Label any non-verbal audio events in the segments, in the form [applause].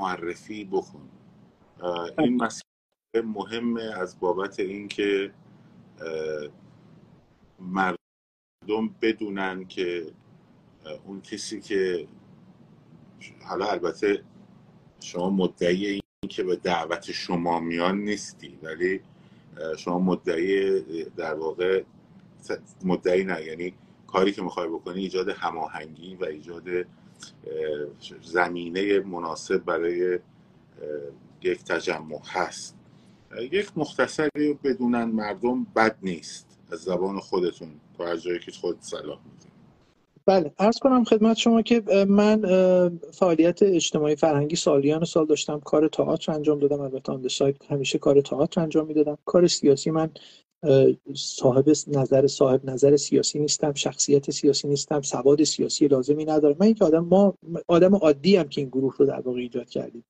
معرفی بکن. این مسئله مهمه از بابت اینکه مردم بدونن که اون کسی که حالا البته شما مدعی این که به دعوت شما میان نیستی ولی شما مدعی در واقع مدعی نه. یعنی کاری که می‌خوای بکنی ایجاد هماهنگی و ایجاد زمینه مناسب برای یک تجمع هست. یک مختصری بدونن مردم بد نیست. از زبان خودتون تا از جایی که خود صلاح میدین بله ارز کنم خدمت شما که من فعالیت اجتماعی فرهنگی سالیان سال داشتم. کار تئاتر انجام دادم. البته آن سایت همیشه کار تئاتر انجام می‌دادم. کار سیاسی من صاحب نظر صاحب نظر سیاسی نیستم شخصیت سیاسی نیستم سواد سیاسی لازمی ندارم. من اینکه آدم ما آدم عادی هم که این گروه رو در واقع ایجاد کردیم.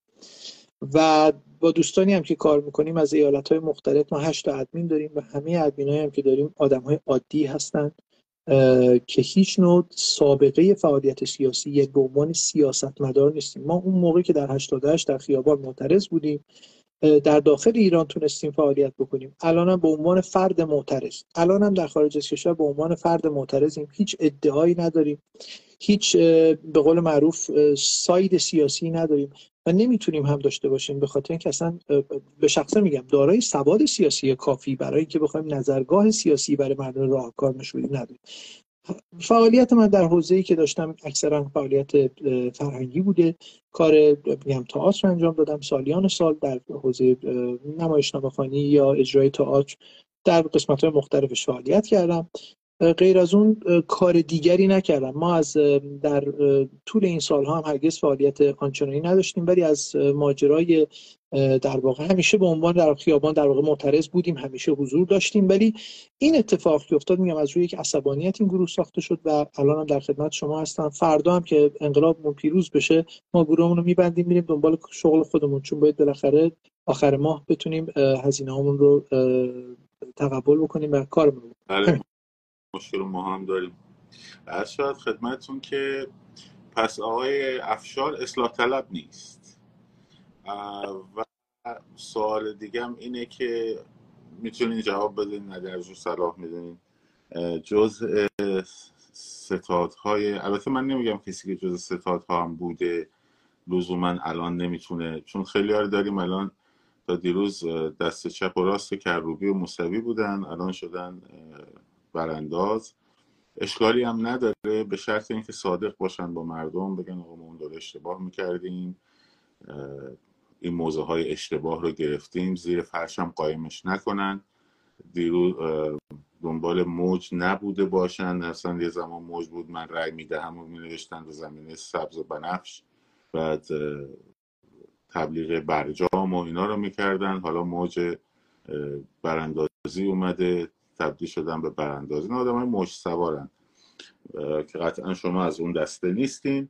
و با دوستانی هم که کار می‌کنیم از ایالت های مختلف ما هشت تا ادمین داریم و همه ادمین هم که داریم آدم های عادی هستند که هیچ نوع سابقه فعالیت سیاسی یک به عنوان سیاستمدار نیستیم. ما اون موقع که در 88 در خیابان معترض بودیم در داخل ایران تونستیم فعالیت بکنیم. الان هم به عنوان فرد معترض. الان هم در خارج از کشور به عنوان فرد معترضیم. هیچ ادعایی نداریم. هیچ به قول معروف ساید سیاسی نداریم و نمی‌تونیم هم داشته باشیم. به خاطر اینکه اصلا به شخصه میگم دارای سواد سیاسی کافی برای اینکه بخوایم نظرگاه سیاسی برای مردم راهکار نشون نداریم. فعالیت من در حوزه‌ای که داشتم اکثرا فعالیت فرهنگی بوده. کار میگم تئاتر انجام دادم سالیان سال در حوزه نمایشنامه‌خوانی یا اجرای تئاتر در قسمت های مختلفش فعالیت کردم. غیر از اون کار دیگری نکردم. ما از در طول این سالها هم هرگز فعالیت آنچنانی نداشتیم ولی از ماجرای در واقع همیشه به عنوان در خیابان در واقع معترض بودیم همیشه حضور داشتیم. ولی این اتفاق که افتاد میگم از روی یک عصبانیت این گروه ساخته شد و الان هم در خدمت شما هستم. فردا هم که انقلاب پیروز بشه ما گروهمون رو میبندیم میریم دنبال شغل خودمون. چون باید بالاخره آخر ماه بتونیم هزینه همون رو تقبل بکنیم و کارمون بله. مشکل ما هم داریم. شاید خدمتتون که پس آقای افشار اصلاح طلب نیست. و سوال دیگه اینه که می‌تونین جواب بدین نه از صلاح می‌دونین. جز ستادهای البته من نمیگم کسی که جز ستادها هم بوده لزوما الان نمی‌تونه. چون خیلی ها داریم الان تا دیروز دست چپ و راست کروبی و موسوی بودن الان شدن برانداز. اشکالی هم نداره. به شرط اینکه صادق باشن با مردم بگن آقا ما اون داره اشتباه می‌کردیم. این موضوع های اشتباه رو گرفتیم. زیر فرشم قایمش نکنن. دیرو دنبال موج نبوده باشن. اصلا یه زمان موج بود من رأی می‌دهم و مینوشتن به زمینه سبز و بنفش. بعد تبلیغ برجام و اینا رو می‌کردن. حالا موج براندازی اومده. تبدیل شدن به براندازی. این آدم های موج سوارن. که قطعا شما از اون دسته نیستین.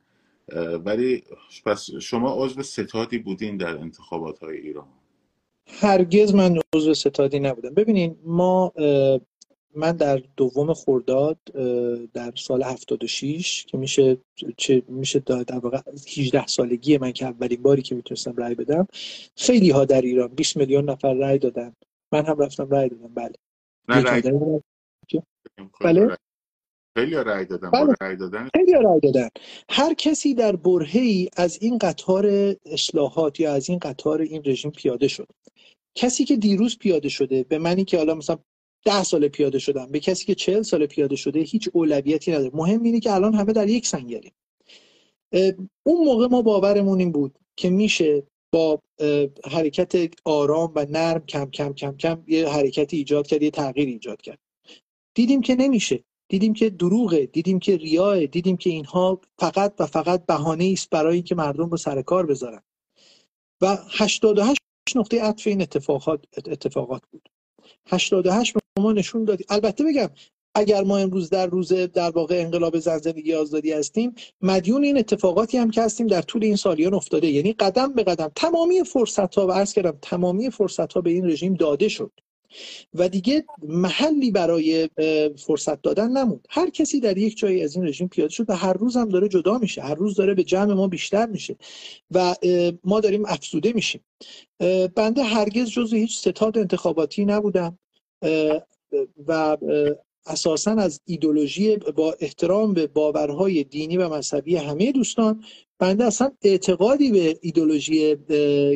ولی پس شما عضو ستادی بودین در انتخابات های ایران. هرگز من عضو ستادی نبودم. ببینین ما من در دوم خرداد در سال 76 که میشه چه میشه در واقع 18 سالگی من که اولین باری که می‌تونستم رأی بدم خیلی ها در ایران 20 میلیون نفر رأی دادن. من هم رفتم رأی دادم. بله. نه رأی بله. خیلی رأی دادن بله. رأی دادن. خیلی رأی دادن. هر کسی در برهه از این قطار اصلاحات یا از این قطار این رژیم پیاده شد. کسی که دیروز پیاده شده به منی که حالا مثلا ده سال پیاده شدم به کسی که چهل سال پیاده شده هیچ اولویتی نداره. مهم اینه که الان همه در یک سنگریم. اون موقع ما باورمون این بود که میشه با حرکت آرام و نرم کم کم کم کم یه حرکتی ایجاد کرد یه تغییر ایجاد کرد. دیدیم که نمیشه. دیدیم که دروغه دیدیم که ریاه دیدیم که اینها فقط و فقط بهانه است برای اینکه مردم رو سر کار بذارن. و 88 نقطه عطف این اتفاقات اتفاقات بود. 88 به ما نشون دادی. البته بگم اگر ما امروز در روز در واقع انقلاب زن زندگی آزادی هستیم مدیون این اتفاقاتی هم که هستیم در طول این سالیان افتاده. یعنی قدم به قدم تمامی فرصت ها و عرض کردم تمامی فرصت ها به این رژیم داده شد. و دیگه محلی برای فرصت دادن نموند. هر کسی در یک جایی از این رژیم پیاده شد و هر روز هم داره جدا میشه. هر روز داره به جمع ما بیشتر میشه و ما داریم افسوده میشیم. بنده هرگز جزو هیچ ستاد انتخاباتی نبودم. و اساسا از ایدولوژی با احترام به باورهای دینی و مذهبی همه دوستان بنده اصلا اعتقادی به ایدولوژی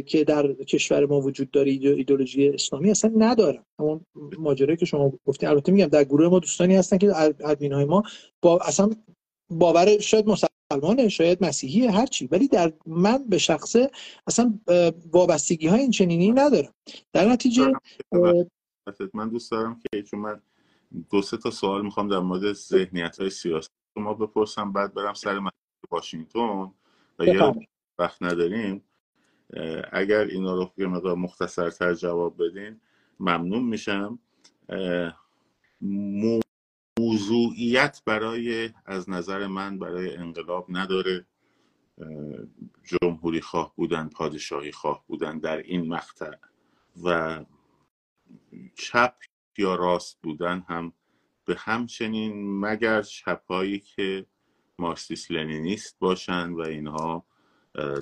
که در کشور ما وجود داره ایدولوژی اسلامی اصلا ندارم. همون ماجرایی که شما گفتین. البته میگم در گروه ما دوستانی هستن که ادمین های ما با اصلا باور شاید مسلمانه شاید مسیحی هرچی ولی در من به شخصه اصلا وابستگی های این چنینی ندارم. در نتیجه من دوست دارم که چون من دو سه تا سوال می‌خوام در مورد ذهنیت های سیاسی شما بپرسم بعد برم سر واشنگتن و یه وقت نداریم. اگر اینا رو یه مقدار مختصرتر جواب بدین ممنون میشم. موضوعیت برای از نظر من برای انقلاب نداره. جمهوری خواه بودن پادشاهی خواه بودن در این مقطع و چپ یا راست بودن هم به همچنین مگر چپهایی که مارکسیست لنینیست باشن و اینها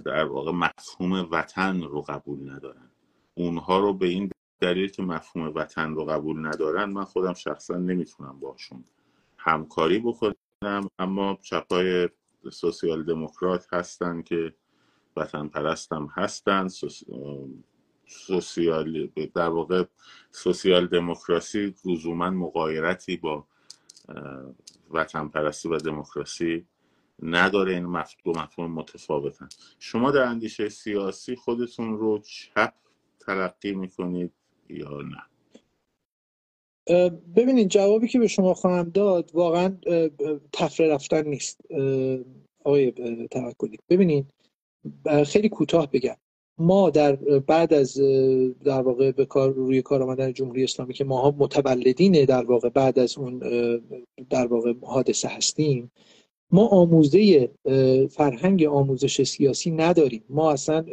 در واقع مفهوم وطن رو قبول ندارن. اونها رو به این دلیل که مفهوم وطن رو قبول ندارن من خودم شخصا نمی‌تونم باشون همکاری بکنم. اما چپای سوسیال دموکرات هستن که وطن پرستم هستن سوسیال در واقع سوسیال دموکراسی لزوما مقایرتی با وطن پرستی و دموکراسی نداره. این دو مفهوم متفاوتن. شما در اندیشه سیاسی خودتون رو چپ تلقی می‌کنید یا نه؟ ببینید جوابی که به شما خواهم داد واقعا تفره رفتن نیست. آقای توکلی. ببینید خیلی کوتاه بگم. ما در بعد از در واقع به کار روی کار آمدن جمهوری اسلامی که ماها متولدین در واقع بعد از اون در واقع حادثه هستیم ما آموزه فرهنگ آموزش سیاسی نداریم. ما اصلا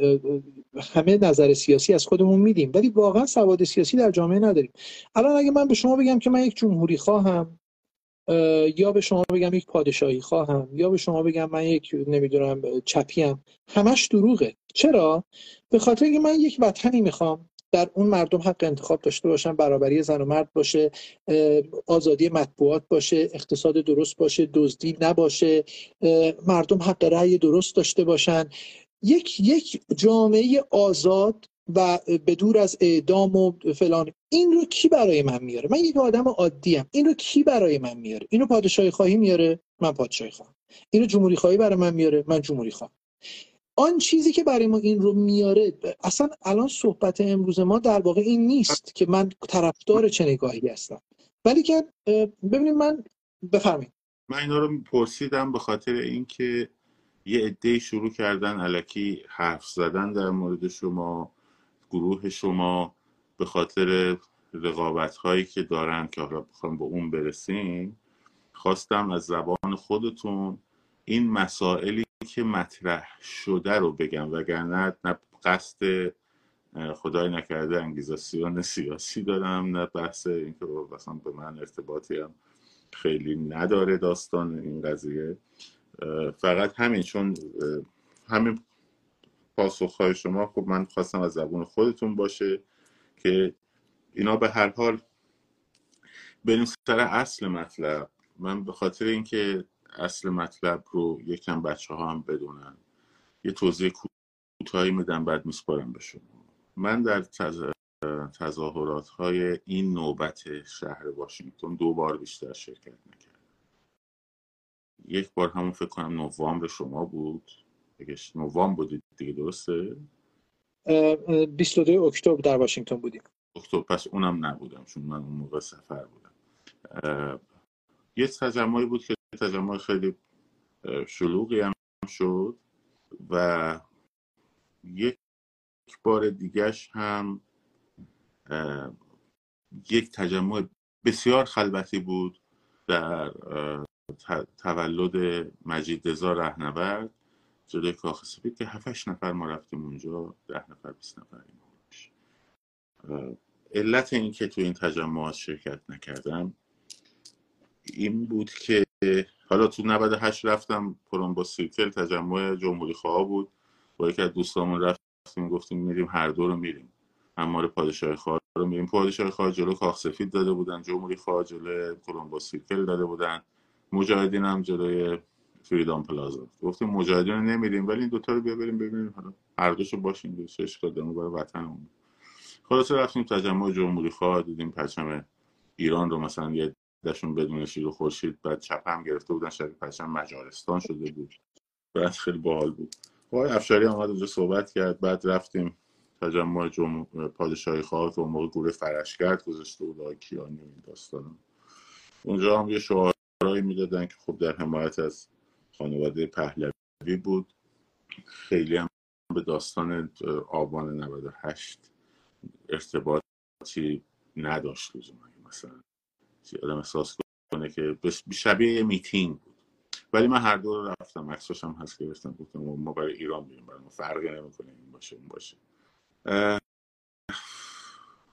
همه نظر سیاسی از خودمون میدیم ولی واقعا سواد سیاسی در جامعه نداریم. الان اگه من به شما بگم که من یک جمهوری خواهم یا به شما بگم یک پادشاهی خواهم یا به شما بگم من یک نمی‌دونم چپیم. همش دروغه. چرا؟ به خاطر اینکه من یک وطنی می‌خوام در اون مردم حق انتخاب داشته باشن برابری زن و مرد باشه آزادی مطبوعات باشه اقتصاد درست باشه دزدی نباشه مردم حق رأی درست داشته باشن. یک یک جامعه آزاد و به دور از اعدام و فلان. این رو کی برای من میاره؟ من یک آدم عادی ام. این رو کی برای من میاره؟ اینو پادشاهی خواهی میاره؟ من پادشاهی خواهم. اینو جمهوری خواهی برای من میاره؟ من جمهوری خواهم. آن چیزی که برای ما این رو میاره اصلا الان صحبت امروز ما در واقع این نیست که من طرفدار چه نگاهی هستم. ولی که ببینید من بفرمایید. من اینا رو پرسیدم به خاطر اینکه یه عده شروع کردن علکی حرف زدن در مورد شما. گروه شما به خاطر رقابت هایی که دارن که حالا بخوام به اون برسیم خواستم از زبان خودتون این مسائلی که مطرح شده رو بگم وگرنه نه قصد خدای نکرده انگیزاسیون سیاسی دارم نه بحث اینکه مثلا به من ارتباطی هم خیلی نداره داستان این قضیه. فقط همین چون همین پاسخهای شما خب من خواستم از زبون خودتون باشه که اینا به هر حال بریم سر اصل مطلب. من به خاطر اینکه اصل مطلب رو یکم بچه ها هم بدونن یه توضیح کوتاهی میدم بعد میسپارم به شما. من در تظاهرات های این نوبت شهر واشنگتن دو بار بیشتر شرکت نکردم یک بار همون فکر کنم نوامبر شما بود. نوامبر بودید دیگه درسته؟ 22 اکتبر در واشنگتن بودیم. اکتبر پس اونم نبودم چون من اون موقع سفر بودم. یه تجمعی بود که تجمع خیلی شلوغی هم شد و یک بار دیگهش هم یک تجمع بسیار خلوتی بود در تولد مجید رضا رهنورد. جلوی کاخ که هفتش نفر ما رفتیم اونجا ده نفر بیست نفر علت این که تو این تجمعات شرکت نکردم این بود که حالا تو 98 رفتم با سیرکل تجمع جمهوری خواه بود. با یکی از دوستامون رفتیم گفتیم میریم هر دو رو میریم. امار پادشاه خواه رو میریم. پادشاه خواه جلو کاخ سفید داده بودن جمهوری خواه جلو با سیرکل داده بودن. مجاهدین هم جلوی فریدام پلازا. گفتیم مجاهدین رو نمیریم ولی این دوتا رو بیا بریم ببینیم. حالا هر دوشو باشیم چه اشکال دارم برای وطنمون. خلاصه رفتیم تجمع جمهوری خواه دیدیم پرچم ایران رو مثلا یه دشون بدون شیر و خورشید بعد چپ هم گرفته بودن شبیه پرچم مجارستان شده بود. بعد خیلی باحال بود. آقای افشاری آمد اونجا صحبت کرد. بعد رفتیم تجمع جم... پادشاهی خواه که اون موقع گروه فرشگرد گذاشته بود آقای کیانی داستان اونجا هم یه شعارهایی می‌دادن که خب در حمایت از خانواده پهلوی بود. خیلی هم به داستان آبان 98 ارتباطی نداشت لزوما. مثلا آدم احساس کنه که شبیه یه میتینگ بود. ولی من هر دو رفتم. عکساش هم هست گرفتم. گفتم ما برای ایران میریم. برای ما فرقی نمی‌کنه. این باشه اون باشه.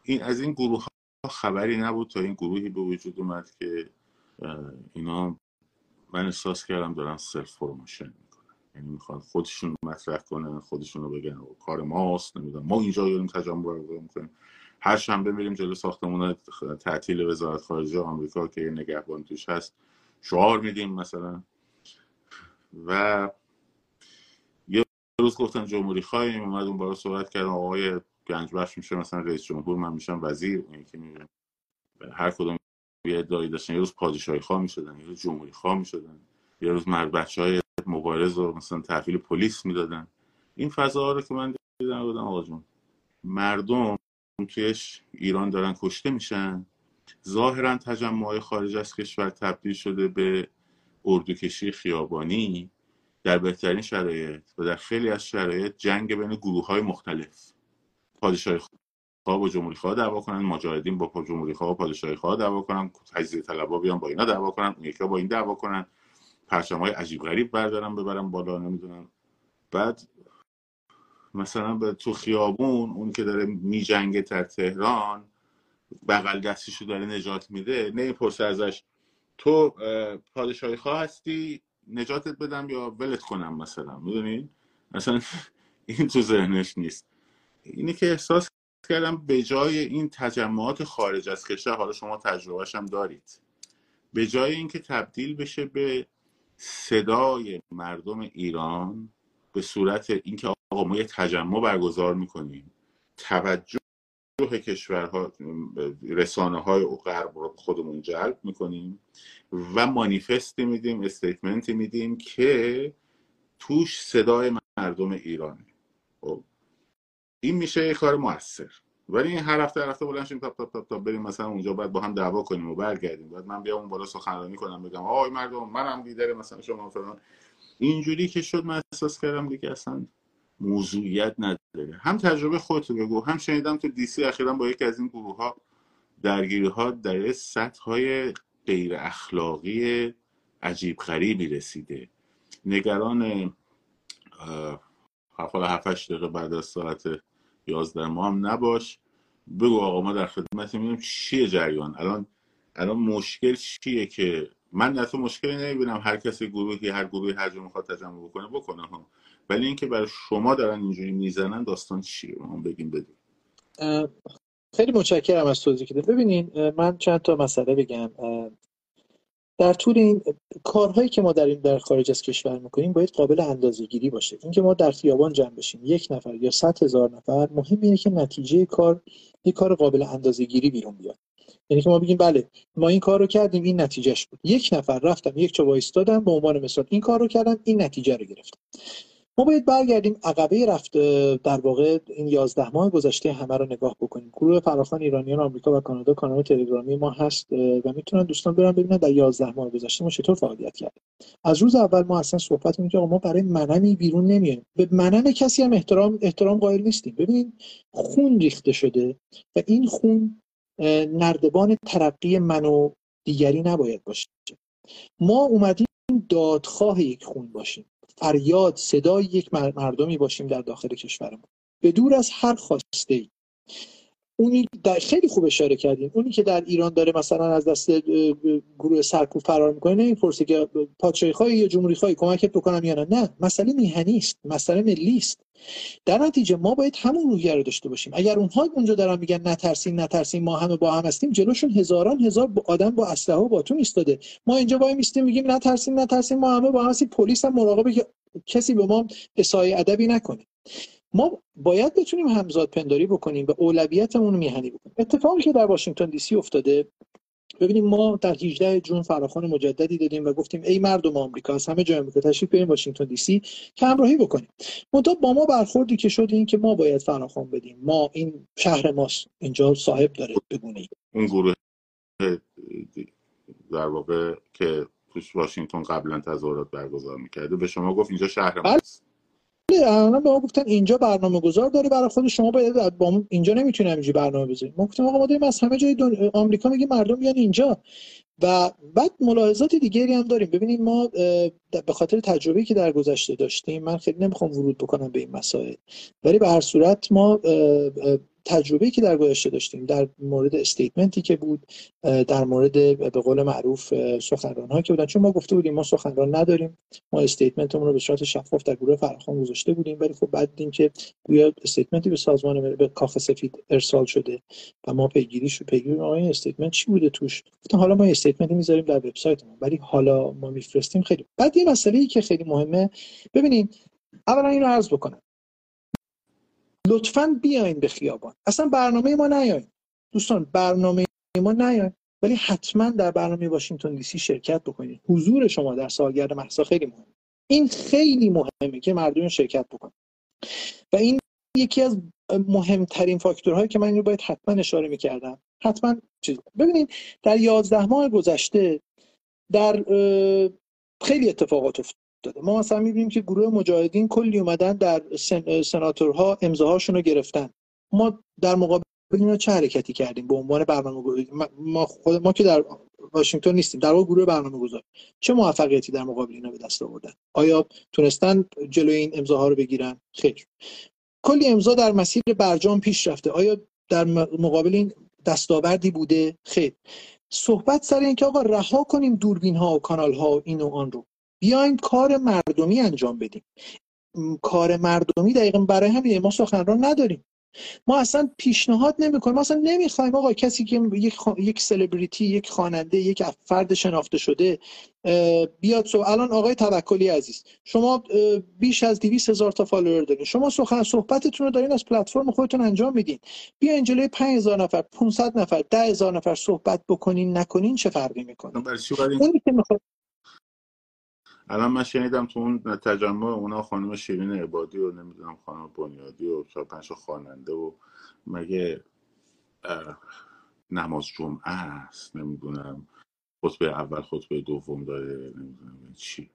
این از این گروه ها خبری نبود تا این گروهی به وجود اومد که اینا من احساس کردم دارن self promotion می‌کنن. یعنی می‌خوان خودشون مطرح کنن خودشون رو بگن کار ماست نمی‌دونم. ما اینجا داریم تجمع برگزار می‌کنیم. هر شنبه میریم جلو ساختمون تعطیل وزارت خارجه آمریکا که یه نگهبان توش هست شعار میدیم مثلا. و یه روز گفتن جمهوری خواهیم اومد اون بارا صحبت کردم. آقای گنجبخش میشه مثلا رئیس جمهور من میشم وزیر. اون یکی هر کدوم یه ادعایی داشتن. یه روز پادشاهی خواه می‌شدن یه روز جمهوری خواه می‌شدن یه روز مرد بچه های مبارز رو مثلا تحویل پلیس می‌دادن. این فضا رو که من دیدم بودم آقا جون مردم تویش ایران دارن کشته میشن. ظاهرا تجمع خارج از کشور تبدیل شده به اردوکشی خیابانی. در بهترین شرایط و در خیلی از شرایط جنگ بین گروه های مختلف. پادشاهی با جمهوری خواه دعوا کنن مجاهدین با جمهوری خواه و پادشاهی خواه دعوا کنن تجزیه طلبا بیان با اینا دعوا کنن یکی با این دعوا کنن. پرچم های عجیب غریب بردارن ببرن بالا نمی‌دونم. بعد مثلا به تو خیابون اون که داره میجنگه در تهران بغل دستیشو داره نجات میده نمی‌پرسه ازش تو پادشاهی خواه هستی؟ نجاتت بدم یا ولت کنم مثلا؟ می‌دونین مثلا [laughs] این تو ذهنش نیست. اینه که احساس کردم به جای این تجمعات خارج از کشور حالا شما تجربهش هم دارید. به جای اینکه تبدیل بشه به صدای مردم ایران به صورت اینکه آقا ما یه تجمع برگزار می‌کنیم توجه کشورها رسانه های غرب رو خودمون جلب می‌کنیم و مانیفستی میدیم statement ی میدیم که توش صدای مردم ایرانه. خب این میشه یه کار موثر. ولی این هر هفته هر هفته بلند شیم تاپ تاپ تاپ بریم مثلا اونجا باید با هم دعوا کنیم و برگردیم. بعد من بیام اون بالا سخنرانی کنم بگم آی مردم منم لیدر مثلا شما فلان. اینجوری که شد من احساس کردم دیگه اصلا موضوعیت نداره. هم تجربه خودتو بگو هم شنیدم تو دیسی اخیرا با یکی از این گروه ها درگیری ها در سطح های غیر اخلاقی عجیب غریبی رسیده. نگران حالا 7 دقیقه بعد از ساعت 11 ما هم نباش. بگو آقا ما در خدمت می‌بینیم چیه جریان. الان الان مشکل چیه که من در تو مشکلی نمی‌بینم. هر کسی گروهی هر گروهی هر جا می‌خواد تجمع بکنه بکنه ها. ولی اینکه برای شما دارن اینجوری می‌زنن داستان چیه؟ ما بگیم بدون خیلی متشکرم از توضیحی که ببینین من چند تا مسئله بگم. در طول این کارهایی که ما در این در خارج از کشور می‌کنیم باید قابل اندازه گیری باشه. اینکه ما در خیابان جمع بشیم یک نفر یا صد هزار نفر مهم اینه که نتیجه کار یک کار قابل اندازه گیری بیرون بیاد. یعنی که ما بگیم بله ما این کار رو کردیم این نتیجهش بود. یک نفر رفتم یک جا وایستادم به عنوان مثال این کار رو کردم این نتیجه رو گرفتم. ما باید برگردیم عقبه رفت در واقع این 11 ماه گذشته همه رو نگاه بکنیم. گروه فراخان ایرانیان آمریکا و کانادا کانال تلگرامی ما هست و می‌تونن دوستان برن ببینن در 11 ماه گذشته ما چطور فعالیت کردیم. از روز اول ما اصلا صحبت که ما برای مننی بیرون نمیایم. به منن کسی هم احترام احترام قائل نیستیم. ببینید خون ریخته شده و این خون نردبان ترقی من و دیگری نباید باشه. ما اومدیم دادخواه یک خون باشیم. فریاد صدای یک مردمی باشیم در داخل کشورمون. به دور از هر خواسته ای. اونی در خیلی خوب اشاره کردیم اونی که در ایران داره مثلا از دست گروه سرکوب فرار می‌کنه نمی‌پرسه که پادشاهی یا جمهوری خواهی کمکت بکنم یا نه. نه مسئله میهنی است مسئله ملی است. در نتیجه ما باید همون روحیه رو داشته باشیم. اگر اونها اونجا دارن میگن نترسین نترسین ما همه با هم هستیم جلوشون هزاران هزار آدم با اسلحه و باتون ایستاده. ما اینجا وای میستیم میگیم نترسین نترسین ما همه با هم هستیم. پلیس هم مراقبه که کسی به ما اسای ادبی نکنه. ما باید بتونیم همزاد پنداری بکنیم و اولویتمون رو میهنی بکنیم. اتفاقی که در واشنگتن دی سی افتاده ببینیم ما در 18 جون فراخوان مجددی دادیم و گفتیم ای مردم آمریکا از همه جای آمریکا تشریف واشنگتن دی سی که همراهی بکنیم. منتها با ما برخوردی که شد این که ما باید فراخوان بدیم. ما این شهر ماست. اینجا صاحب داره بگونه اون گروه در واقع که توش واشنگتن قبلا تظاهرات برگزار می‌کرده به شما گفت اینجا شهر بله. ماست. الان به ما گفتن اینجا برنامه گذار داره برای خود شما باید با اینجا نمی‌تونیم اینجا برنامه بذاریم ما گفتیم آقا ما داریم از همه جای دن... آمریکا میگیم مردم بیان اینجا. و بعد ملاحظات دیگری هم داریم. ببینید ما به خاطر تجربه که در گذشته داشتیم من خیلی نمی‌خوام ورود بکنم به این مسائل. ولی به هر صورت ما تجربه که در گذشته داشتیم در مورد statement ی که بود در مورد به قول معروف سخنران که بودن. چون ما گفته بودیم ما سخنران نداریم ما statement مون رو به صورت شفاف در گروه فراخوان گذاشته بودیم ولی خب بعد دیدیم که گویا statement ی به سازمان به کاخ سفید ارسال شده و ما پیگیریش رو پیگیری این statement چی بوده توش؟ گفتم حالا ما statement ی می‌ذاریم در وبسایتمون ولی حالا ما میفرستیم خیلی. بعد یه مسئله ای که خیلی مهمه ببینید اولا اینو عرض بکنم. لطفا بیاین به خیابان. اصلا برنامه ما نیاین. دوستان برنامه ما نیاین. ولی حتما در برنامه واشنگتن دی سی شرکت بکنید حضور شما در سالگرد محسا خیلی مهم این خیلی مهمه که مردم شرکت بکنن. و این یکی از مهمترین فاکتورهایی که من اینو باید حتما اشاره می‌کردم. حتما چیز. ببینید در یازده ماه گذشته در خیلی اتفاقات افتاد. ما مثلا می‌بینیم که گروه مجاهدین کلی اومدن در سن... سناتورها امضاهاشون رو گرفتن. ما در مقابل اینا چه حرکتی کردیم به عنوان برنامه ما خود ما که در واشنگتن نیستیم در واقع گروه برنامه گذار چه موفقیتی در مقابل اینا به دست آوردن؟ آیا تونستن جلوی این امضاها رو بگیرن؟ خیر. کلی امضا در مسیر برجام پیش رفته. آیا در مقابل این دستاوردی بوده؟ خیر. صحبت سر اینکه آقا رها کنیم دوربین ها و کانال ها و این و آن رو. بیایم کار مردمی انجام بدیم. کار مردمی دقیقا برای همین ما سخنران نداریم. ما اصلا پیشنهاد نمی‌کنیم. ما اصلا نمی‌خوایم آقا کسی که یک یک سلبریتی یک خواننده یک فرد شناخته شده بیاد سو الان آقای توکلی عزیز شما بیش از 200 هزار تا فالوور دارین. شما سخن صحبتتون رو دارین از پلتفرم خودتون انجام میدین بیا جلوی 5000 نفر 500 نفر 10000 نفر صحبت بکنین نکنین چه فرقی می‌کنه؟ اونی که می‌خواد الان من شنیدم تو اون تجمع اونا خانم شیرین عبادی و نمی‌دونم خانم بنیادی و چهار پنج خواننده و مگه نماز جمعه است نمی‌دونم. خطبه اول خطبه دوم داره نمی‌دونم چی.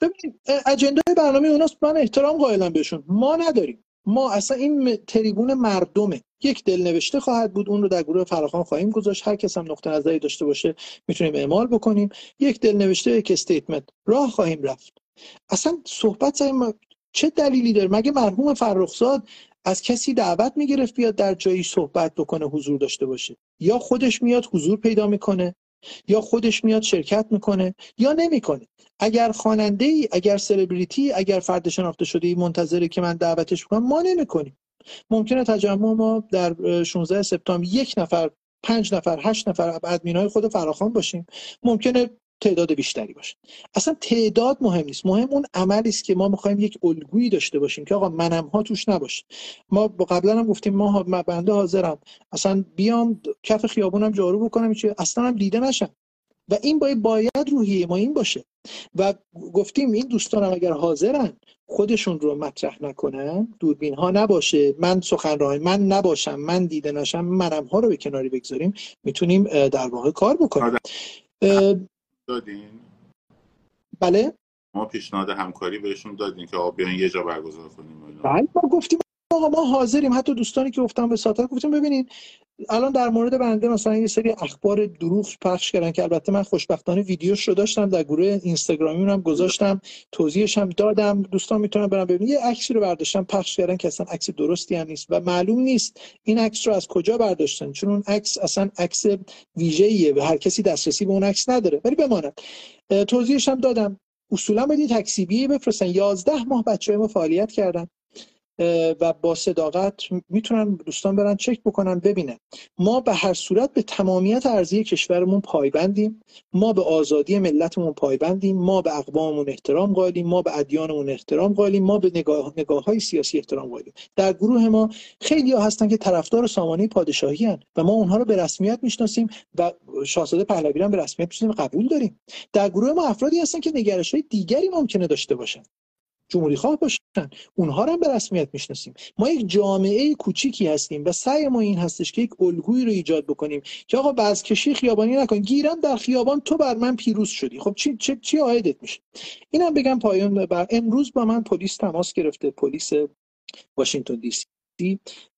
ببینید اجندای برنامه اوناست. من احترام قائلم بهشون. ما نداریم. ما اصلا این تریبون مردمه. یک دلنوشته خواهد بود اون رو در گروه فراخوان خواهیم گذاشت. هر کس هم نقطه نظری داشته باشه می‌تونیم اعمال بکنیم. یک دلنوشته یک statement. راه خواهیم رفت. اصلا صحبت سعیم چه دلیلی داره؟ مگه مرحوم فرخزاد از کسی دعوت می‌گرفت بیاد در جایی صحبت بکنه حضور داشته باشه؟ یا خودش میاد حضور پیدا می‌کنه؟ یا خودش میاد شرکت می‌کنه یا نمی‌کنه. اگر خواننده ای اگر سلبریتی اگر فرد شناخته شده ای منتظره که من دعوتش بکنم ما نمی‌کنیم. ممکنه تجمع ما در 16 سپتامبر یک نفر پنج نفر هشت نفر ادمین های خود فراخوان باشیم. ممکنه تعداد بیشتری باشه. اصلا تعداد مهم نیست. مهم اون عملی است که ما می‌خوایم یک الگویی داشته باشیم که آقا منم ها توش نباشه. ما قبلا هم گفتیم ما بنده حاضرم. اصلا بیام کف خیابونم جارو بکنم چه اصلا هم دیده نشم. و این باید باید روحیه ما این باشه. و گفتیم این دوستانم اگر حاضرن خودشون رو مطرح نکنن دوربین ها نباشه. من سخنران من نباشم من دیده نشم منم ها رو به کناری بگذاریم می‌تونیم در واقع کار بکنیم. دادین؟ بله. ما پیشنهاد همکاری بهشون دادیم که آقا بیاین یه جا برگزار کنیم بله ما گفتیم آقا ما حاضریم. حتی دوستانی که گفتم به ساعت گفتیم ببینید الان در مورد بنده مثلا یه سری اخبار دروغ پخش کردن که البته من خوشبختانه ویدیوش رو داشتم در گروه اینستاگرامی هم گذاشتم توضیحش هم دادم. دوستان می‌تونن برن ببینن. یه عکسی رو برداشتم پخش کردن که اصلا عکس درستی هم نیست. و معلوم نیست این عکس رو از کجا برداشتن. چون اون عکس اصلا عکس ویژه‌ایه و هر کسی دسترسی به اون عکس نداره. ولی بماند. توضیحش هم دادم. اصولا باید تکسیبی بفرستن. 11 ماه بچه ما فعالیت کردن. و با صداقت می‌تونن دوستان برن چک بکنن ببینن. ما به هر صورت به تمامیت ارزی کشورمون پایبندیم. ما به آزادی ملتمون پایبندیم. ما به اقواممون احترام قائلیم. ما به ادیانمون احترام قائلیم. ما به نگاه, نگاه های سیاسی احترام قائلیم. در گروه ما خیلی ها هستن که طرفدار سامانه پادشاهی هن و ما اونها رو به رسمیت می‌شناسیم و شاهزاده پهلوی به رسمیت می‌شناسیم قبول داریم. در گروه ما افرادی هستن که نگرش های دیگری ممکنه داشته باشن. جمهوری خواه باشن. اونها رو هم به رسمیت می‌شناسیم. ما یک جامعه کوچیکی هستیم و سعی ما این هستش که یک الگویی رو ایجاد بکنیم که آقا بعض کشی خیابانی نکن. گیرم در خیابان تو بر من پیروز شدی. خب چی چی, چی آیدت میشه؟ اینم بگم پایان بر امروز با من پلیس تماس گرفته پلیس واشنگتن دی سی.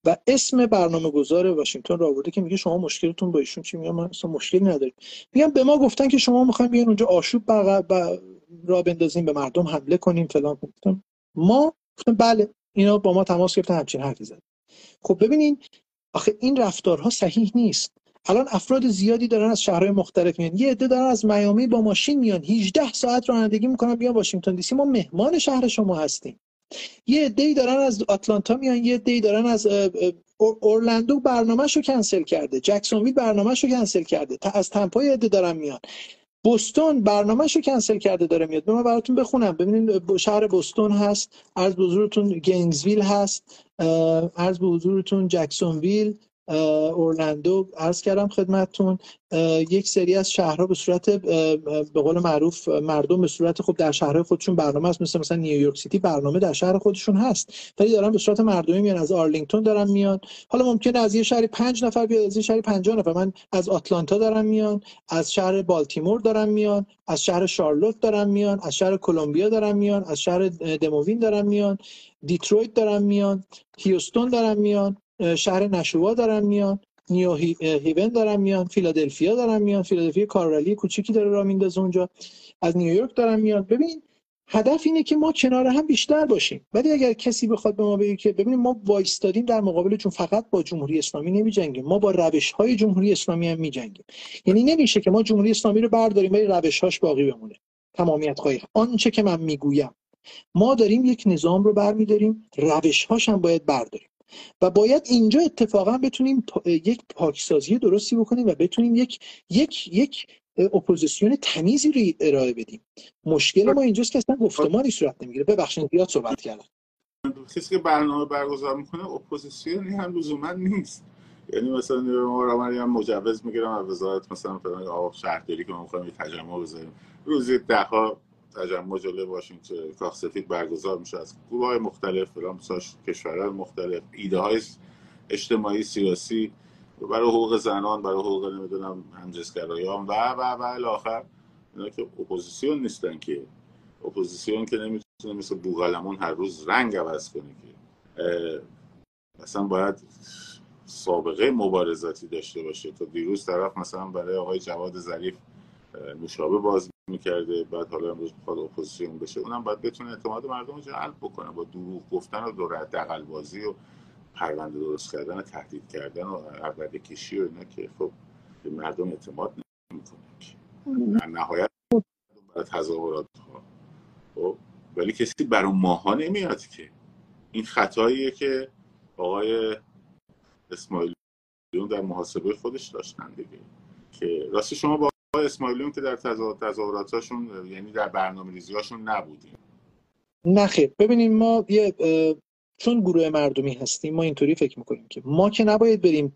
و اسم برنامه گذار واشنگتن را آورده که میگه شما مشکلتون با ایشون چی؟ میگم من اصلا مشکلی نداریم میگم به ما گفتن که شما می‌خواین بیان اونجا آشوب را بندازیم به مردم حمله کنیم فلان گفتم ما؟ گفتم بله اینا با ما تماس گرفتن همچین حرفی زد خب ببینین آخه این رفتارها صحیح نیست. الان افراد زیادی دارن از شهرهای مختلف میان. یه عده دارن از میامی با ماشین میان. 18 ساعت رانندگی می‌کنن بیان واشنگتن دی سی. ما مهمان شهر شما هستیم. یه عده‌ای دارن از آتلانتا میان یه عده‌ای دارن از اورلندو برنامه‌شو کنسل کرده. جکسونویل برنامه‌شو کنسل کرده. از تمپا یه عده دارن میان. بوستون برنامهشو کنسل کرده داره میاد. من براتون بخونم. ببینید شهر بوستون هست به حضورتون گینزویل هست عرض به حضورتون جکسونویل اورلندو عرض کردم خدمتتون. یک سری از شهرها به صورت به قول معروف مردم به صورت خب در شهرهای خودشون برنامه هست مثل مثلا نیویورک سیتی برنامه در شهر خودشون هست. ولی دارن به صورت مردمی میان از آرلینگتون دارن میان. حالا ممکنه از یه شهری پنج نفر بیاد از یه شهری 50 نفر. من از آتلانتا دارن میان از شهر بالتیمور دارن میان از شهر شارلوت دارن میان از شهر کلمبیا دارن میان از شهر دموین دارن میان دیترویت دارن میان هیوستون دارن میان. شهر نشوا دارن میان نیو هیون دارن میان فیلادلفیا دارن میان فیلادلفیا car rally کوچیکی داره راه میندازه اونجا. از نیویورک دارن میان. ببین هدف اینه که ما کنار هم بیشتر باشیم. ولی اگر کسی بخواد به ما بگه که ببینیم ما وایستادیم در مقابل چون فقط با جمهوری اسلامی نمیجنگیم. ما با روش های جمهوری اسلامی هم میجنگیم. یعنی نمیشه که ما جمهوری اسلامی رو برداریم ولی روش هاش باقی بمونه. تمامیت خواهی. آنچه که من می‌گویم ما داریم یک نظام رو برمیداریم روش هاش هم باید برداریم. و باید اینجا اتفاقا بتونیم یک پاکسازی درستی بکنیم و بتونیم یک یک یک اپوزیسیون تمیزی رو ارائه بدیم. مشکل ما اینجاست که اصلا گفتمانی صورت نمی‌گیره. ببخشید زیاد صحبت کردم. کسی که برنامه برگزار می‌کنه اپوزیسیونی هم لزوما نیست. یعنی مثلا ما هم مجوز می‌گیرم از وزارت مثلا فلان شهرداری که ما می‌خوایم تجمع بذاریم. روزی ده ها تجمع جلوی واشنگتن کاخ سفید برگزار میشه از گروه های مختلف فلان کشورهای مختلف. ایده های اجتماعی سیاسی برای حقوق زنان برای حقوق نمی‌دونم همجنسگرایان و و و الاخر اینا که اپوزیسیون نیستن که. اپوزیسیون که نمی‌تونه مثل بوغلمون هر روز رنگ عوض کنه که. مثلا باید سابقه مبارزاتی داشته باشه تا دیروز طرف مثلا برای آقای جواد ظریف نوشابه باز می‌کرده بعد حالا امروز می‌خواد اپوزیسیون بشه. اونم باید بتونه اعتماد مردم رو جلب بکنه با دروغ گفتن و دور بازی و پرونده درست کردن و تهدید کردن و عربده کشی و اینا که خب به مردم اعتماد نمی‌کنه در نهایت برای تظاهرات ها خب ولی کسی برای ماها نمیاد که. این خطاییه که آقای اسماعیلیون در محاسبه خودش داشتن دیگه. که راستی شما با اسماعیلیون که در تظاهراتاشون یعنی در برنامه ریزیاشون نبودیم. نه خیر. ببینیم ما یه چون گروه مردمی هستیم ما اینطوری فکر می‌کنیم که ما که نباید بریم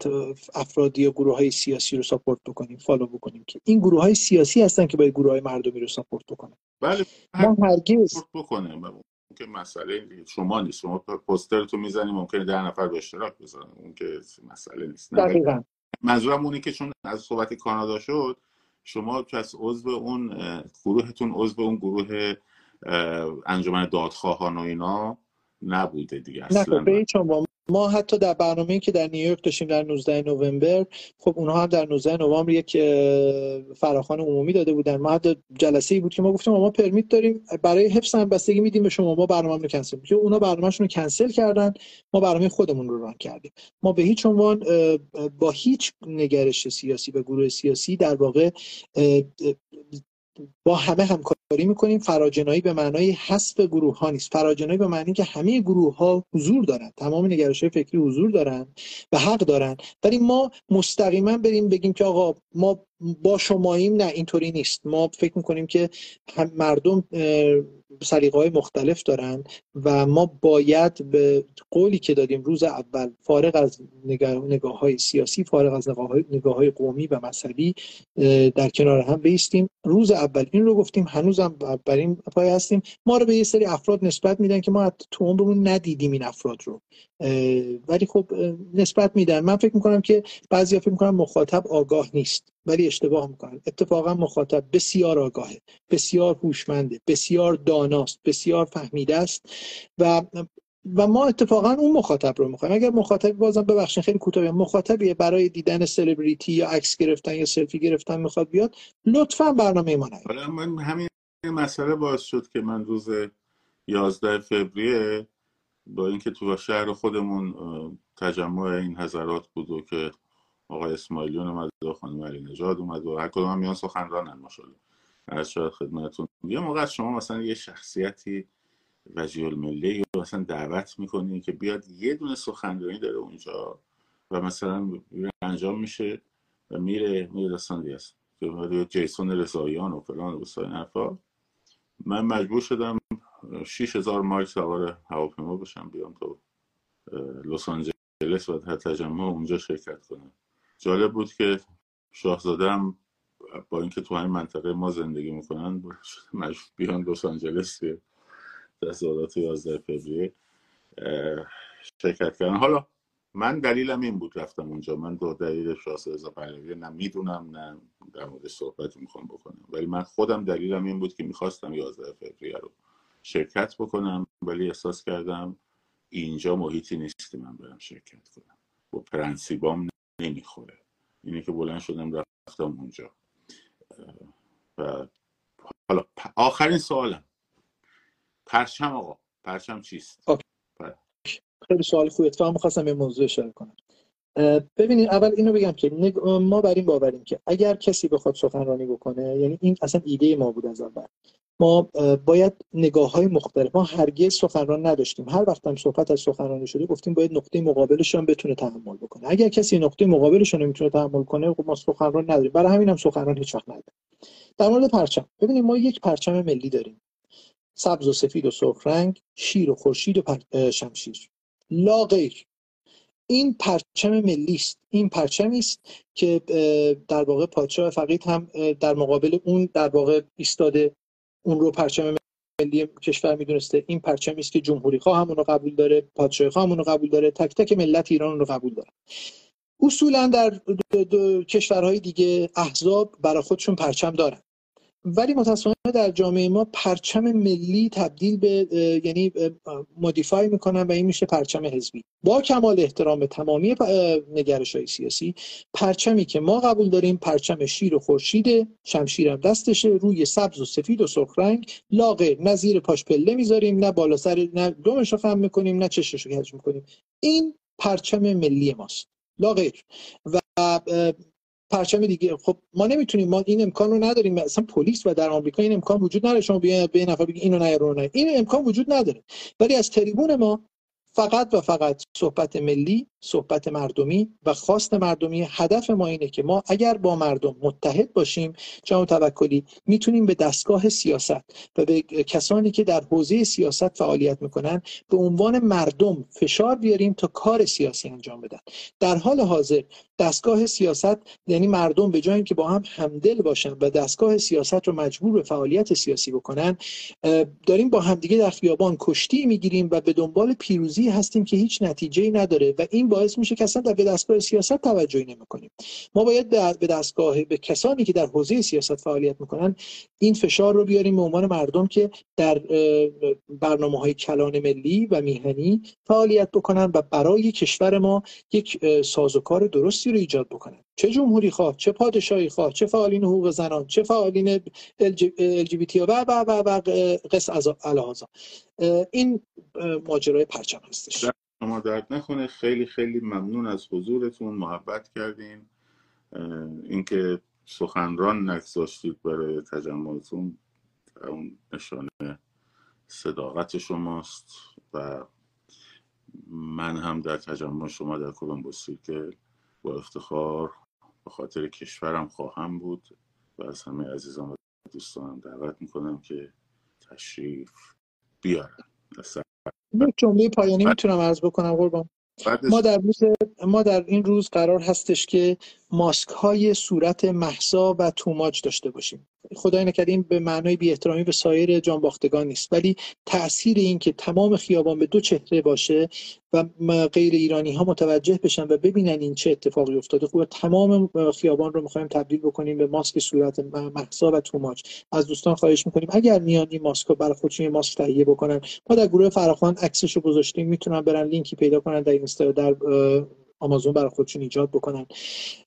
افرادی یا گروه های سیاسی رو support بکنیم follow بکنیم که. این گروه های سیاسی هستن که باید گروه های مردمی رو support بکنیم بله ما هرگز بکنه که مسئله شما نیست. شما پوستر تو می‌زنی ممکنه ده نفر به اشتراک بذارن. اون که مسئله نیست. دقیقاً. منظورم اونه که چون از صحبت کانادا شد شما پس عضو اون گروهتون عضو اون گروه انجمن دادخواهان و اینا نبوده دیگه اصلا. نه خب، با ما حتی در برنامه که در نیویورک داشتیم در 19 نوامبر خب اونها هم در 19 نوامبر یک فراخوان عمومی داده بودن. ما حتی جلسه ای بود که ما گفتیم ما پرمیت داریم برای حفظ هم بستگی میدیم به شما ما برنامه رو کنسل که اونا برنامه‌شون رو کنسل کردن ما برنامه خودمون رو ران کردیم. ما به هیچ عنوان با هیچ نگرش سیاسی و گروه سیاسی در واقع با همه همکاری می‌کنیم. فراجنایی به معنای حسب گروه ها نیست. فراجنایی به معنی که همه گروه ها حضور دارن. تمام نگرش های فکری حضور دارن و حق دارن. ولی ما مستقیما بریم بگیم که آقا ما با شماییم نه اینطوری نیست. ما فکر می‌کنیم که مردم سلیقه های مختلف دارن و ما باید به قولی که دادیم روز اول فارغ از نگاه, های سیاسی فارغ از نگاه های, نگاه های قومی و مذهبی در کنار هم بیستیم. روز اول این رو گفتیم هنوزم بر این پای هستیم. ما رو به یه سری افراد نسبت میدن که ما تو عمرمون ندیدیم این افراد رو. ولی خب نسبت میدن. من فکر می‌کنم که بعضی فکر می‌کنم مخاطب آگاه نیست ولی اشتباه می‌کنن. اتفاقا مخاطب بسیار آگاهه بسیار هوشمنده بسیار داناست بسیار فهمیده است. و و ما اتفاقا اون مخاطب رو می‌خوایم. اگر مخاطب بازم ببخشید خیلی کوتاه مخاطبی برای دیدن سلبریتی یا عکس گرفتن یا سلفی گرفتن می‌خواد بیاد لطفا برنامه ما نیاد. حالا من همین مسئله باعث شد که من روز 11 فوریه با اینکه تو شهر خودمون تجمع این حضرات بود و که آقای اسماعیلیون اومد و خانم علی نژاد اومد و هر کدوم میان سخنرانن ماشاءالله. از شاید خدمتتون. یه موقع شما مثلا یه شخصیتی وجیه الملی یا مثلا دعوت می‌کنی که بیاد یه دونه سخنرانی داره اونجا و مثلا انجام میشه و میره میره داستان دیگه است. جیسون رضاییان و فلان و بسای حرفا. من مجبور شدم 6000 مایل سوار هواپیما بشم بیام تو لس آنجلس و تجمع اونجا شرکت کنم. جالب بود که شاهزادم با اینکه تو همین منطقه ما زندگی می‌کنن مجبور بیان لس آنجلس که تصادات 11 فوریه شرکت کردن. حالا من دلیلم این بود رفتم اونجا. من دو دلیل شاهزاده رضا پهلوی نه می‌دونم نه در مورد صحبت می‌خوام بکنم. ولی من خودم دلیلم این بود که می‌خواستم 11 فوریه رو شرکت بکنم ولی احساس کردم اینجا محیطی نیست که من برم شرکت کنم. با پرنسیبام نمی‌خوره. اینه که بلند شدم رفتم اونجا. حالا آخرین سوالم. پرچم آقا پرچم چیست؟ خیلی سوال خوبه اتفاقا می‌خواستم یه موضوع اشاره کنم. ببینید اول اینو بگم که ما بر این باوریم که اگر کسی بخواد سخنرانی بکنه یعنی این اصلا ایده ما بود از اول. ما باید نگاه های مختلف ما هرگز سخنران نداشتیم. هر وقت هم صحبت از سخنرانی شده گفتیم باید نقطه مقابلش هم بتونه تحمل بکنه. اگر کسی نقطه مقابلش رو نمی‌تونه تحمل کنه خب ما سخنران نداریم. برای همین هم سخنران هیچ وقت نداریم. در مورد پرچم. ببینید ما یک پرچم ملی داریم. سبز و سفید و سرخ رنگ شیر و خورشید و شمشیر. لا غیر. این پرچم ملی است. این پرچمی است که در واقع پادشاه فقید هم در مقابل اون در واقع ایستاده اون رو پرچم ملی کشور می‌دونسته. این پرچمی است که جمهوری خواه همون رو قبول داره پادشاهی خواه همون رو قبول داره تک تک ملت ایران رو قبول داره. اصولا در کشورهای دیگه احزاب برای خودشون پرچم دارن. ولی متاسفانه در جامعه ما پرچم ملی تبدیل به یعنی مودیفای می‌کنن و این میشه پرچم حزبی. با کمال احترام به تمامی نگرش های سیاسی پرچمی که ما قبول داریم پرچم شیر و خورشید شمشیرم دستشه روی سبز و سفید و سرخ رنگ لاغر نه زیر پاش پله می‌ذاریم نه بالا سر نه دومش رو خم می‌کنیم نه چشش رو می‌کنیم. این پرچم ملی ماست. لاغر و پرچم دیگه. خب ما نمی‌تونیم ما این امکان رو نداریم. مثلا پلیس و در آمریکا این امکان وجود نداره. شما بیاین به نفر بگید اینو نیارو نه این امکان وجود نداره. ولی از تریبون ما فقط و فقط صحبت ملی صحبت مردمی و خواست مردمی هدف ما اینه که ما اگر با مردم متحد باشیم جناب توکلی می‌تونیم به دستگاه سیاست و به کسانی که در حوزه سیاست فعالیت می‌کنن به عنوان مردم فشار بیاریم تا کار سیاسی انجام بدن. در حال حاضر دستگاه سیاست یعنی مردم به جای که با هم همدل باشن و دستگاه سیاست رو مجبور به فعالیت سیاسی بکنن داریم با همدیگه در خیابان کشتی می‌گیریم و به دنبال پیروزی هستیم که هیچ نتیجه نداره و این باعث میشه که اصلا در به دستگاه سیاست توجهی نمی‌کنیم. ما باید به دستگاه به کسانی که در حوزه سیاست فعالیت می‌کنن این فشار رو بیاریم به عنوان مردم که در برنامه های کلان ملی و میهنی فعالیت بکنن و برای کشور ما یک سازوکار درستی رو ایجاد بکنن. چه جمهوری خواه چه پادشاهی خواه چه فعالین حقوق زنان چه فعالین ال جی بی تی و و و و قص از این ماجرای پرچم هستش. شما درد نکنه. خیلی خیلی ممنون از حضورتون. محبت کردین. اینکه سخنران نگذاشتید برای تجمعتون اون نشانه صداقت شماست و من هم در تجمع شما در کلمبوس که با افتخار به خاطر کشورم خواهم بود و از همه عزیزان و دوستانم دعوت می‌کنم که تشریف بیارن. یک جمله پایانی می‌تونم عرض بکنم قربان. ما در روز ما در این روز قرار هستش که ماسک های صورت محسا و توماج داشته باشیم. خدای نکرده این به معنای بی احترامی به سایر جانباختگان نیست. ولی تاثیر این که تمام خیابان به دو چهره باشه و غیر ایرانی ها متوجه بشن و ببینن این چه اتفاقی افتاده خوبه تمام خیابان رو می‌خوایم تبدیل بکنیم به ماسک صورت محسا و توماج از دوستان خواهش می‌کنیم اگر میان این ماسک برای خودشون ماسک تهیه بکنن ما در گروه فراخوان عکسش رو گذاشتیم می‌تونن برن لینکی پیدا کنن در اینستا در آمازون برای خودشون ایجاد بکنن.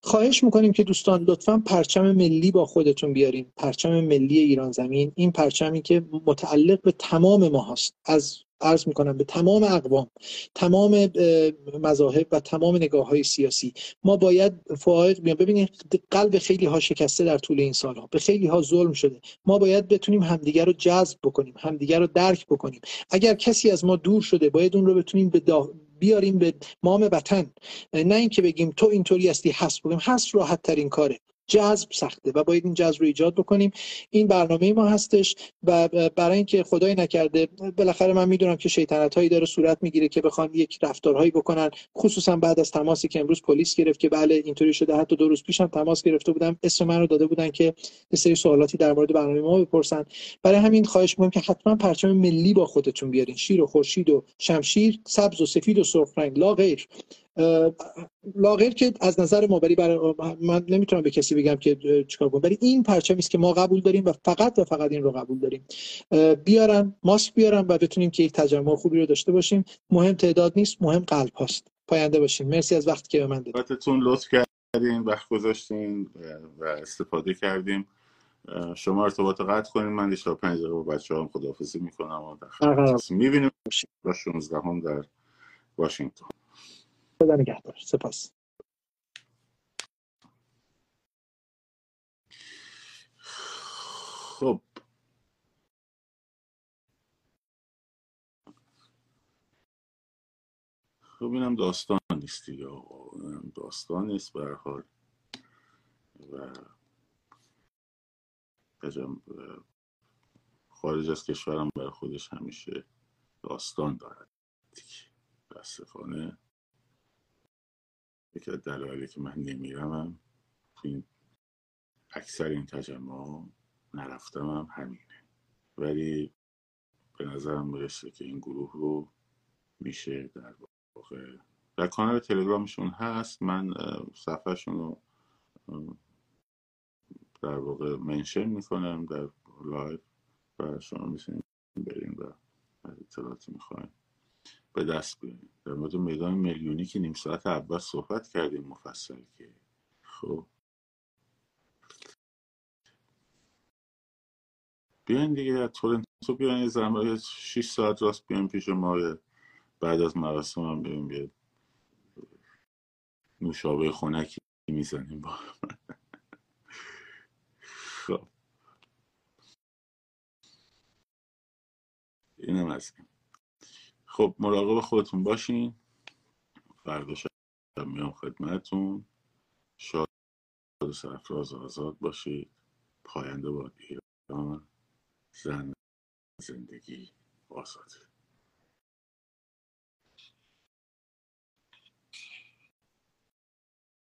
خواهش می‌کنیم که دوستان لطفا پرچم ملی با خودتون بیارین. پرچم ملی ایران زمین این پرچمی که متعلق به تمام ما هست از عرض می‌کنم به تمام اقوام تمام مذاهب و تمام نگاه های سیاسی. ما باید فائق بیان ببینید قلب خیلی ها شکسته در طول این سالها. به خیلی ها ظلم شده. ما باید بتونیم همدیگر رو جذب بکنیم همدیگر رو درک بکنیم. اگر کسی از ما دور شده باید اون رو بتونیم به بیاریم به مام وطن. نه اینکه بگیم تو اینطوری هستی هست بگیم هست راحت ترین کاره. جذب سخته و باید این جذب رو ایجاد بکنیم. این برنامه ما هستش و برای اینکه خدای نکرده بالاخره من می‌دونم که شیطنت هایی داره صورت می‌گیره که بخوان یک رفتارهایی بکنن خصوصا بعد از تماسی که امروز پلیس گرفت که بله اینطوری شده. حتی دو روز پیشم تماس گرفته بودم اسم من رو داده بودن که یه سری سوالاتی در مورد برنامه ما بپرسن. برای همین خواهش می‌کنم که حتما پرچم ملی با خودتون بیارین. شیر و خورشید و شمشیر سبز و سفید و سرخ رنگ لا غیر. لاغر که از نظر ما برای من نمی‌تونم به کسی بگم که چیکار کنم. ولی این پرچمی است که ما قبول داریم و فقط و فقط این رو قبول داریم. بیارن ماسک بیارن و بتونیم که یک تجمع خوبی رو داشته باشیم. مهم تعداد نیست مهم قلب هاست. پاینده باشیم مرسی از وقتی که به من دادید لطف کردین وقت گذاشتین و استفاده کردیم. شما ارتباط قطع کنید من دیشب پنج دقیقه با بچه هم خداحافظی می‌کنم و در می‌بینیم با 16 هم در واشنگتن. خدا نگهدار. سپاس. خب. خب اینم داستان نیست دیگه داستان نیست به حال. و خارج از کشورم برای خودش همیشه داستان دارد. دیگه. یکی از دلایلی که من نمیرم این اکثر این تجمع نرفتم هم همینه. ولی به نظرم می‌رسه که این گروه رو میشه در واقع در کانال تلگرامشون هست. من صفحهشون رو در واقع منشن می‌کنم در لایو و شما می‌تونید بریم و اطلاعاتی می‌خواین. به دست بیاریم. در مورد میدان میلیونی که نیم ساعت اول صحبت کردیم مفصل که. خب. بیاین دیگه از تورنتو بیاین زمان 6 ساعت راست بیاین پیش ما بعد از مراسم هم بیاین بیاین نوشابه خونکی می‌زنیم با خب. اینم از این. خب مراقب خودتون باشین. فردا شب میام خدمتتون. شاد و سرفراز آزاد باشید. پاینده با ایران. زن زندگی آزاد